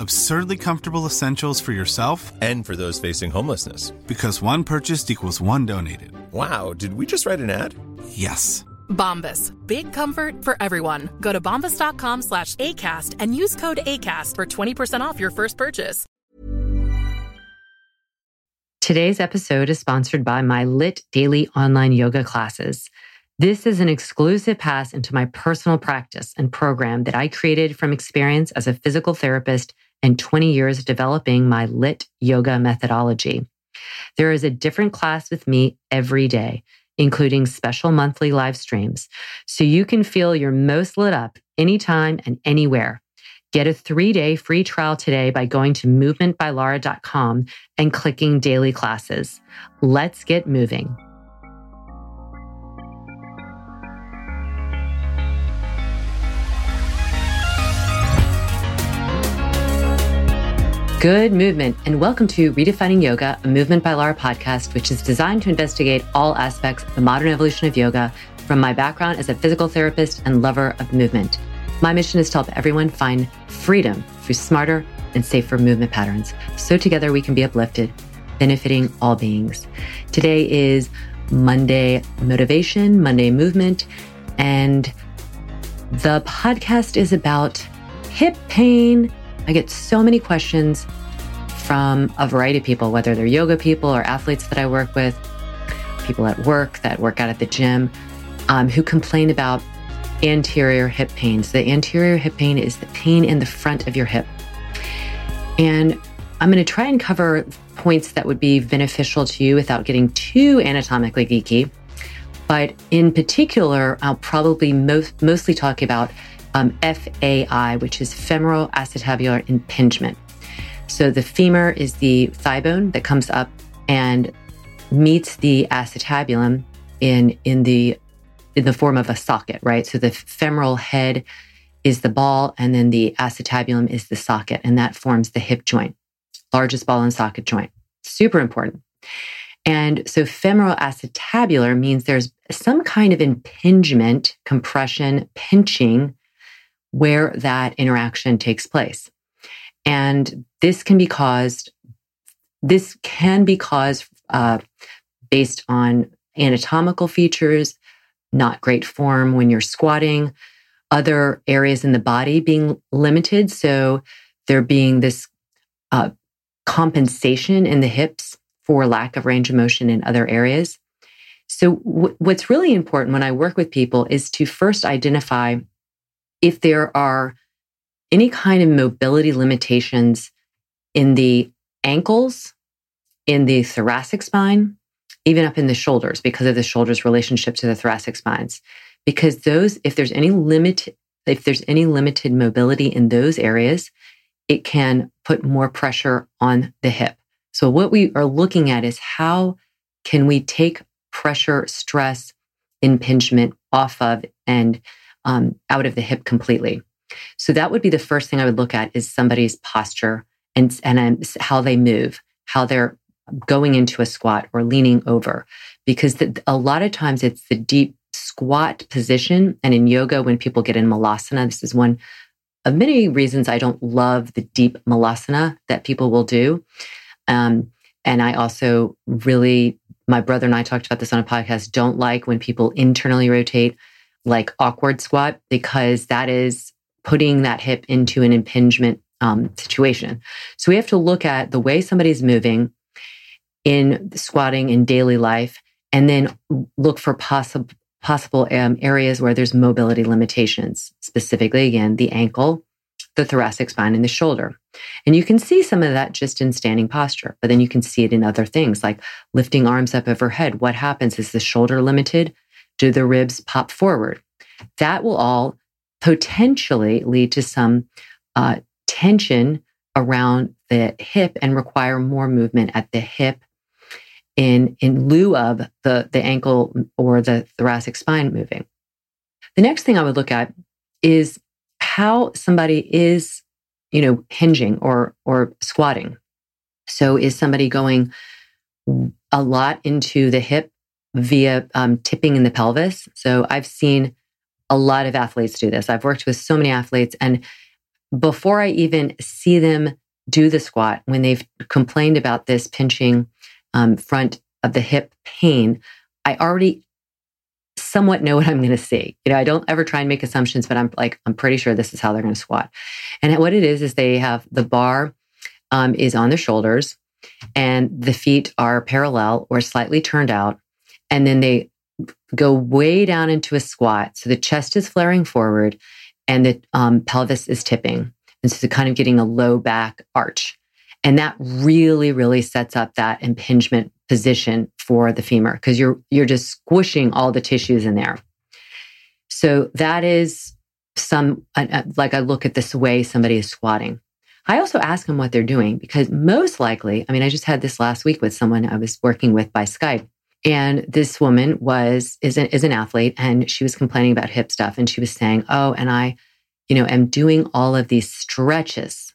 absurdly comfortable essentials for yourself and for those facing homelessness. Because one purchased equals one donated. Wow, did we just write an ad? Yes. Bombas. Big comfort for everyone. Go to bombas.com slash ACAST and use code ACAST for 20% off your first purchase. Today's episode is sponsored by my Lit daily online yoga classes. This is an exclusive pass into my personal practice and program that I created from experience as a physical therapist and 20 years developing my lit yoga methodology. There is a different class with me every day, including special monthly live streams, so you can feel your most lit up anytime and anywhere. Get a three day free trial today by going to movementbylara.com and clicking daily classes. Let's get moving. Good movement, and welcome to Redefining Yoga, a Movement by Lara podcast, which is designed to investigate all aspects of the modern evolution of yoga from my background as a physical therapist and lover of movement. My mission is to help everyone find freedom through smarter and safer movement patterns so together we can be uplifted, benefiting all beings. Today is Monday Motivation, Monday Movement, and the podcast is about hip pain I get so many questions from a variety of people, whether they're yoga people or athletes that I work with, people at work that work out at the gym, um, who complain about anterior hip pain. So, the anterior hip pain is the pain in the front of your hip. And I'm going to try and cover points that would be beneficial to you without getting too anatomically geeky. But in particular, I'll probably most, mostly talk about um, FAI, which is femoral acetabular impingement. So the femur is the thigh bone that comes up and meets the acetabulum in in the in the form of a socket, right? So the femoral head is the ball, and then the acetabulum is the socket, and that forms the hip joint, largest ball and socket joint. Super important. And so femoral acetabular means there's some kind of impingement, compression, pinching where that interaction takes place. And this can be caused, this can be caused uh, based on anatomical features, not great form when you're squatting, other areas in the body being limited. So there being this uh, compensation in the hips for lack of range of motion in other areas. So, w- what's really important when I work with people is to first identify if there are any kind of mobility limitations in the ankles, in the thoracic spine, even up in the shoulders because of the shoulders relationship to the thoracic spines. Because those, if there's any limit, if there's any limited mobility in those areas, it can put more pressure on the hip. So what we are looking at is how can we take pressure, stress, impingement off of and um, out of the hip completely. So that would be the first thing I would look at is somebody's posture and and how they move, how they're going into a squat or leaning over, because the, a lot of times it's the deep squat position. And in yoga, when people get in malasana, this is one of many reasons I don't love the deep malasana that people will do. Um, and I also really, my brother and I talked about this on a podcast, don't like when people internally rotate like awkward squat because that is putting that hip into an impingement um, situation. So we have to look at the way somebody's moving in squatting in daily life and then look for possible possible um, areas where there's mobility limitations, specifically again the ankle, the thoracic spine, and the shoulder. And you can see some of that just in standing posture, but then you can see it in other things like lifting arms up overhead. What happens? Is the shoulder limited? Do the ribs pop forward? That will all potentially lead to some uh, tension around the hip and require more movement at the hip in, in lieu of the, the ankle or the thoracic spine moving. The next thing I would look at is how somebody is, you know, hinging or, or squatting. So is somebody going a lot into the hip via um, tipping in the pelvis? So I've seen a lot of athletes do this. I've worked with so many athletes and before I even see them do the squat, when they've complained about this pinching um, front of the hip pain, I already somewhat know what I'm going to see. You know, I don't ever try and make assumptions, but I'm like, I'm pretty sure this is how they're going to squat. And what it is, is they have the bar um, is on their shoulders and the feet are parallel or slightly turned out. And then they go way down into a squat. So the chest is flaring forward and the um, pelvis is tipping. And so they're kind of getting a low back arch. And that really, really sets up that impingement position for the femur because you're you're just squishing all the tissues in there. So that is some uh, uh, like I look at this way somebody is squatting. I also ask them what they're doing because most likely, I mean, I just had this last week with someone I was working with by Skype. And this woman was is an, is an athlete and she was complaining about hip stuff and she was saying, "Oh, and I, you know, am doing all of these stretches.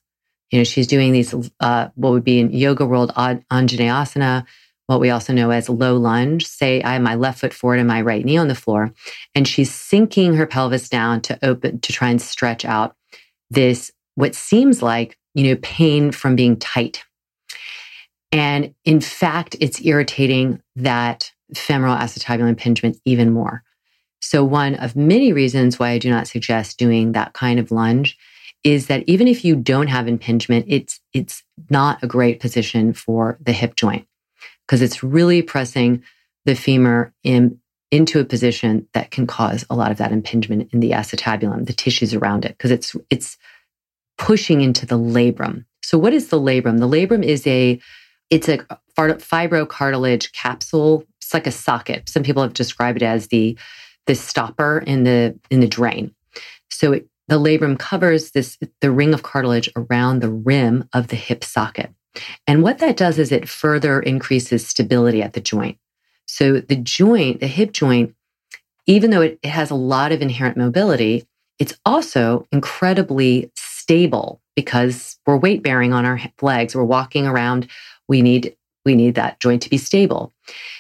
You know, she's doing these uh, what would be in yoga world Anjaneyasana, what we also know as low lunge. Say I have my left foot forward and my right knee on the floor, and she's sinking her pelvis down to open to try and stretch out this what seems like you know pain from being tight and in fact, it's irritating that femoral acetabular impingement even more. So, one of many reasons why I do not suggest doing that kind of lunge is that even if you don't have impingement, it's, it's not a great position for the hip joint because it's really pressing the femur in, into a position that can cause a lot of that impingement in the acetabulum, the tissues around it, because it's, it's pushing into the labrum. So, what is the labrum? The labrum is a it's a fibrocartilage capsule. It's like a socket. Some people have described it as the the stopper in the in the drain. So it, the labrum covers this the ring of cartilage around the rim of the hip socket. And what that does is it further increases stability at the joint. So the joint, the hip joint, even though it, it has a lot of inherent mobility, it's also incredibly stable because we're weight bearing on our legs. We're walking around we need we need that joint to be stable.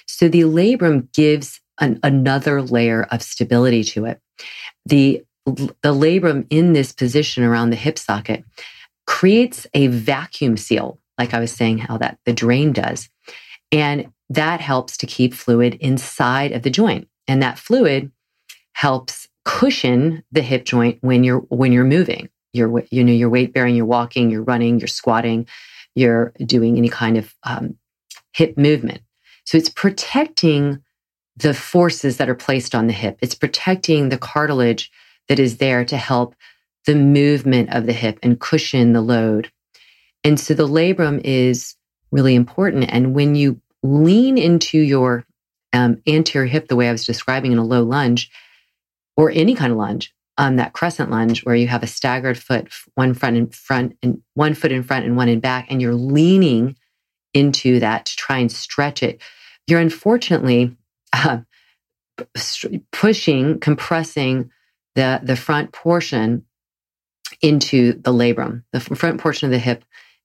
So the labrum gives an, another layer of stability to it. The the labrum in this position around the hip socket creates a vacuum seal, like I was saying, how that the drain does. And that helps to keep fluid inside of the joint. And that fluid helps cushion the hip joint when you're when you're moving. You're you know you're weight bearing, you're walking, you're running, you're squatting you're doing any kind of um, hip movement. So it's protecting the forces that are placed on the hip. It's protecting the cartilage that is there to help the movement of the hip and cushion the load. And so the labrum is really important. And when you lean into your um, anterior hip, the way I was describing in a low lunge or any kind of lunge, um, that crescent lunge where you have a staggered foot, one front in front and one foot in front and one in back, and you're leaning into that to try and stretch it. You're unfortunately uh, pushing, compressing the the front portion into the labrum, the front portion of the hip,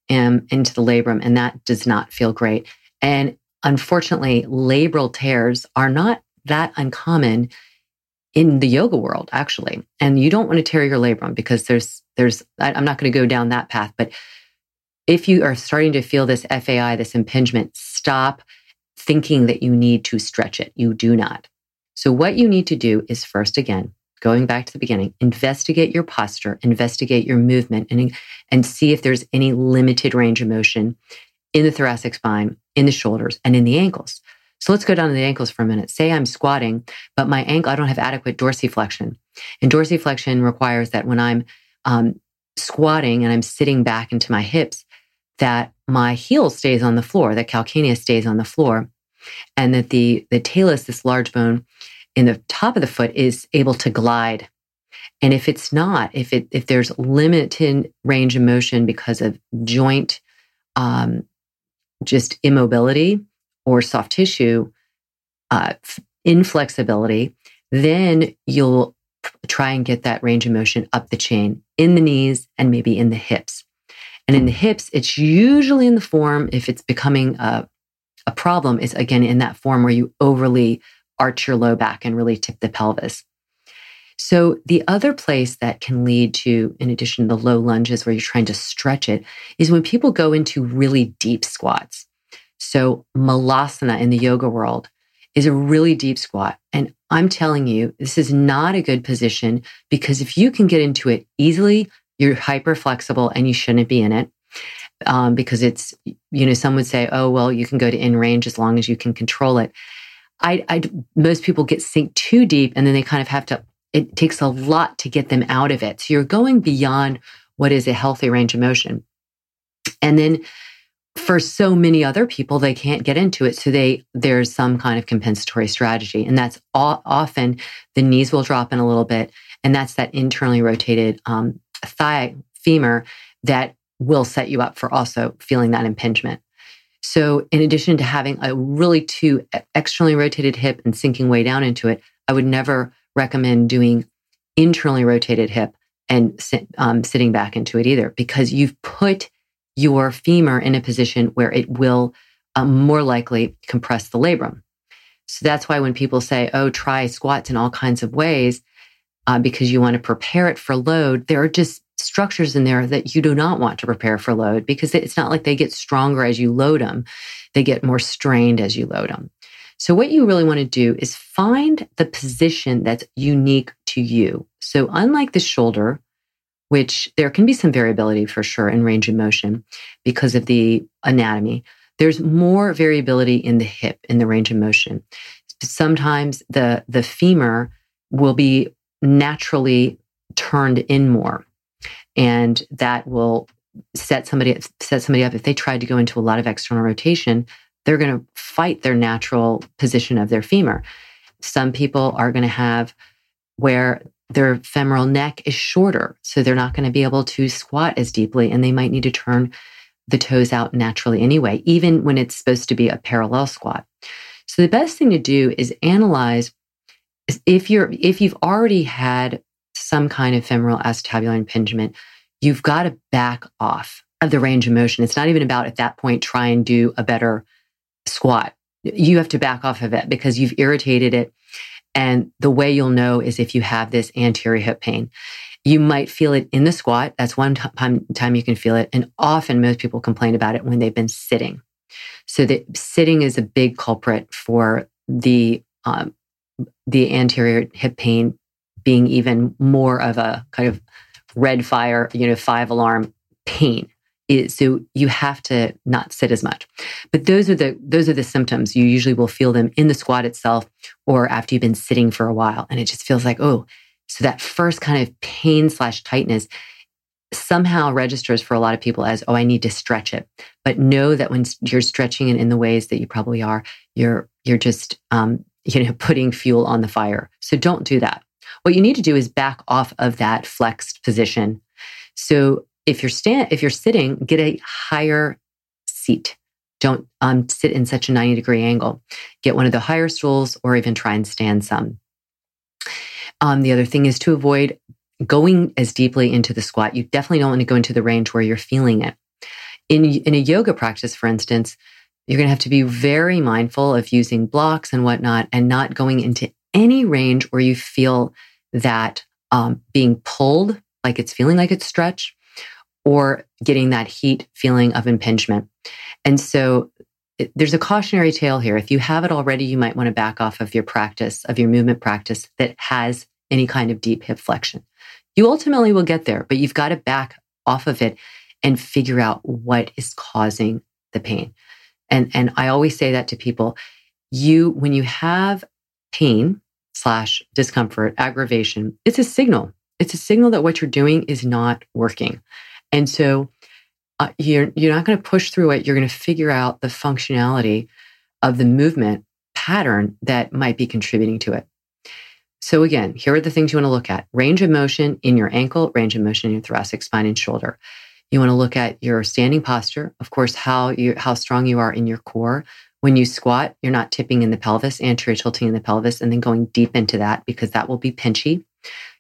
and um, into the labrum, and that does not feel great. And unfortunately, labral tears are not that uncommon in the yoga world, actually. And you don't want to tear your labrum because there's, there's, I, I'm not going to go down that path, but if you are starting to feel this FAI, this impingement, stop thinking that you need to stretch it. You do not. So what you need to do is first, again, going back to the beginning, investigate your posture, investigate your movement and, and see if there's any limited range of motion in the thoracic spine, in the shoulders and in the ankles. So let's go down to the ankles for a minute. Say I'm squatting, but my ankle, I don't have adequate dorsiflexion. And dorsiflexion requires that when I'm um, squatting and I'm sitting back into my hips, that my heel stays on the floor, that calcaneus stays on the floor, and that the, the talus, this large bone in the top of the foot, is able to glide. And if it's not, if it if there's limited range of motion because of joint um, just immobility or soft tissue uh, inflexibility, then you'll try and get that range of motion up the chain in the knees and maybe in the hips. And in the hips, it's usually in the form, if it's becoming a, a problem, is again in that form where you overly arch your low back and really tip the pelvis. So the other place that can lead to, in addition to the low lunges where you're trying to stretch it, is when people go into really deep squats. So malasana in the yoga world is a really deep squat. And I'm telling you, this is not a good position because if you can get into it easily, you're hyper flexible and you shouldn't be in it. Um, because it's, you know, some would say, oh, well, you can go to in range as long as you can control it. I, I, most people get sink too deep and then they kind of have to it takes a lot to get them out of it. So you're going beyond what is a healthy range of motion. And then for so many other people, they can't get into it. So they, there's some kind of compensatory strategy. And that's all, often the knees will drop in a little bit. And that's that internally rotated um, thigh femur that will set you up for also feeling that impingement. So in addition to having a really too externally rotated hip and sinking way down into it, I would never recommend doing internally rotated hip and sit, um, sitting back into it either, because you've put your femur in a position where it will um, more likely compress the labrum. So that's why when people say, oh, try squats in all kinds of ways, uh, because you want to prepare it for load, there are just structures in there that you do not want to prepare for load because it's not like they get stronger as you load them. They get more strained as you load them. So, what you really want to do is find the position that's unique to you. So, unlike the shoulder, which there can be some variability for sure in range of motion because of the anatomy, there's more variability in the hip in the range of motion. Sometimes the, the femur will be naturally turned in more, and that will set somebody set somebody up if they tried to go into a lot of external rotation they're going to fight their natural position of their femur. Some people are going to have where their femoral neck is shorter, so they're not going to be able to squat as deeply, and they might need to turn the toes out naturally anyway, even when it's supposed to be a parallel squat. So the best thing to do is analyze if you're if you've already had some kind of femoral acetabular impingement, you've got to back off of the range of motion. It's not even about at that point try and do a better squat. You have to back off of it because you've irritated it. And the way you'll know is if you have this anterior hip pain. You might feel it in the squat. That's one time, time you can feel it. And often most people complain about it when they've been sitting. So that sitting is a big culprit for the um, the anterior hip pain being even more of a kind of red fire, you know, five alarm pain it, so you have to not sit as much. But those are the those are the symptoms. You usually will feel them in the squat itself or after you've been sitting for a while. And it just feels like, oh, so that first kind of pain slash tightness somehow registers for a lot of people as, oh, I need to stretch it. But know that when you're stretching it in the ways that you probably are, you're you're just um, you know putting fuel on the fire. So don't do that. What you need to do is back off of that flexed position. So if you're stand if you're sitting, get a higher seat. Don't um, sit in such a 90 degree angle. Get one of the higher stools or even try and stand some. Um, the other thing is to avoid going as deeply into the squat. You definitely don't want to go into the range where you're feeling it. In, in a yoga practice, for instance, you're going to have to be very mindful of using blocks and whatnot and not going into any range where you feel that um, being pulled, like it's feeling like it's stretched, or getting that heat feeling of impingement. And so it, there's a cautionary tale here. If you have it already, you might want to back off of your practice, of your movement practice that has any kind of deep hip flexion. You ultimately will get there, but you've got to back off of it and figure out what is causing the pain. And, and I always say that to people. You, when you have pain slash discomfort, aggravation, it's a signal. It's a signal that what you're doing is not working. And so uh, you're, you're not going to push through it. You're going to figure out the functionality of the movement pattern that might be contributing to it. So again, here are the things you want to look at. Range of motion in your ankle, range of motion in your thoracic spine and shoulder. You want to look at your standing posture, of course, how you how strong you are in your core. When you squat, you're not tipping in the pelvis, anterior tilting in the pelvis, and then going deep into that because that will be pinchy.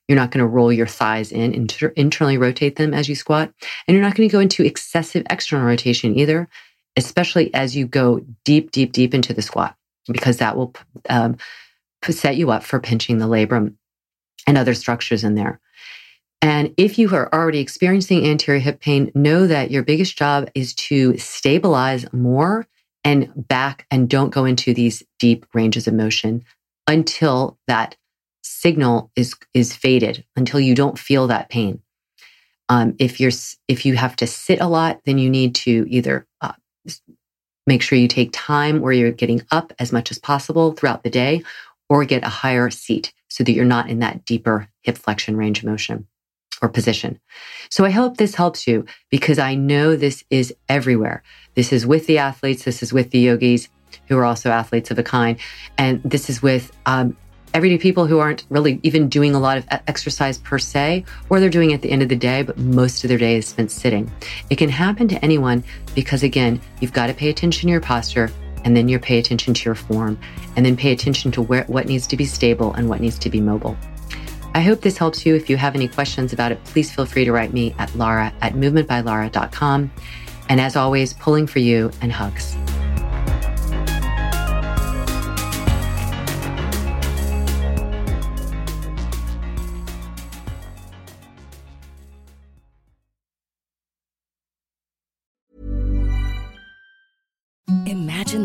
You're not going to roll your thighs in, inter- internally rotate them as you squat. And you're not going to go into excessive external rotation either, especially as you go deep, deep, deep into the squat, because that will um, set you up for pinching the labrum and other structures in there. And if you are already experiencing anterior hip pain, know that your biggest job is to stabilize more and back and don't go into these deep ranges of motion until that signal is is faded until you don't feel that pain. Um, if you're if you have to sit a lot, then you need to either uh, make sure you take time where you're getting up as much as possible throughout the day, or get a higher seat so that you're not in that deeper hip flexion range of motion or position. So I hope this helps you because I know this is everywhere. This is with the athletes. This is with the yogis who are also athletes of a kind. And this is with um, everyday people who aren't really even doing a lot of exercise per se, or they're doing it at the end of the day, but most of their day is spent sitting. It can happen to anyone because, again, you've got to pay attention to your posture and then you pay attention to your form and then pay attention to where, what needs to be stable and what needs to be mobile. I hope this helps you. If you have any questions about it, please feel free to write me at lara at movementbylara.com. And as always, pulling for you and hugs.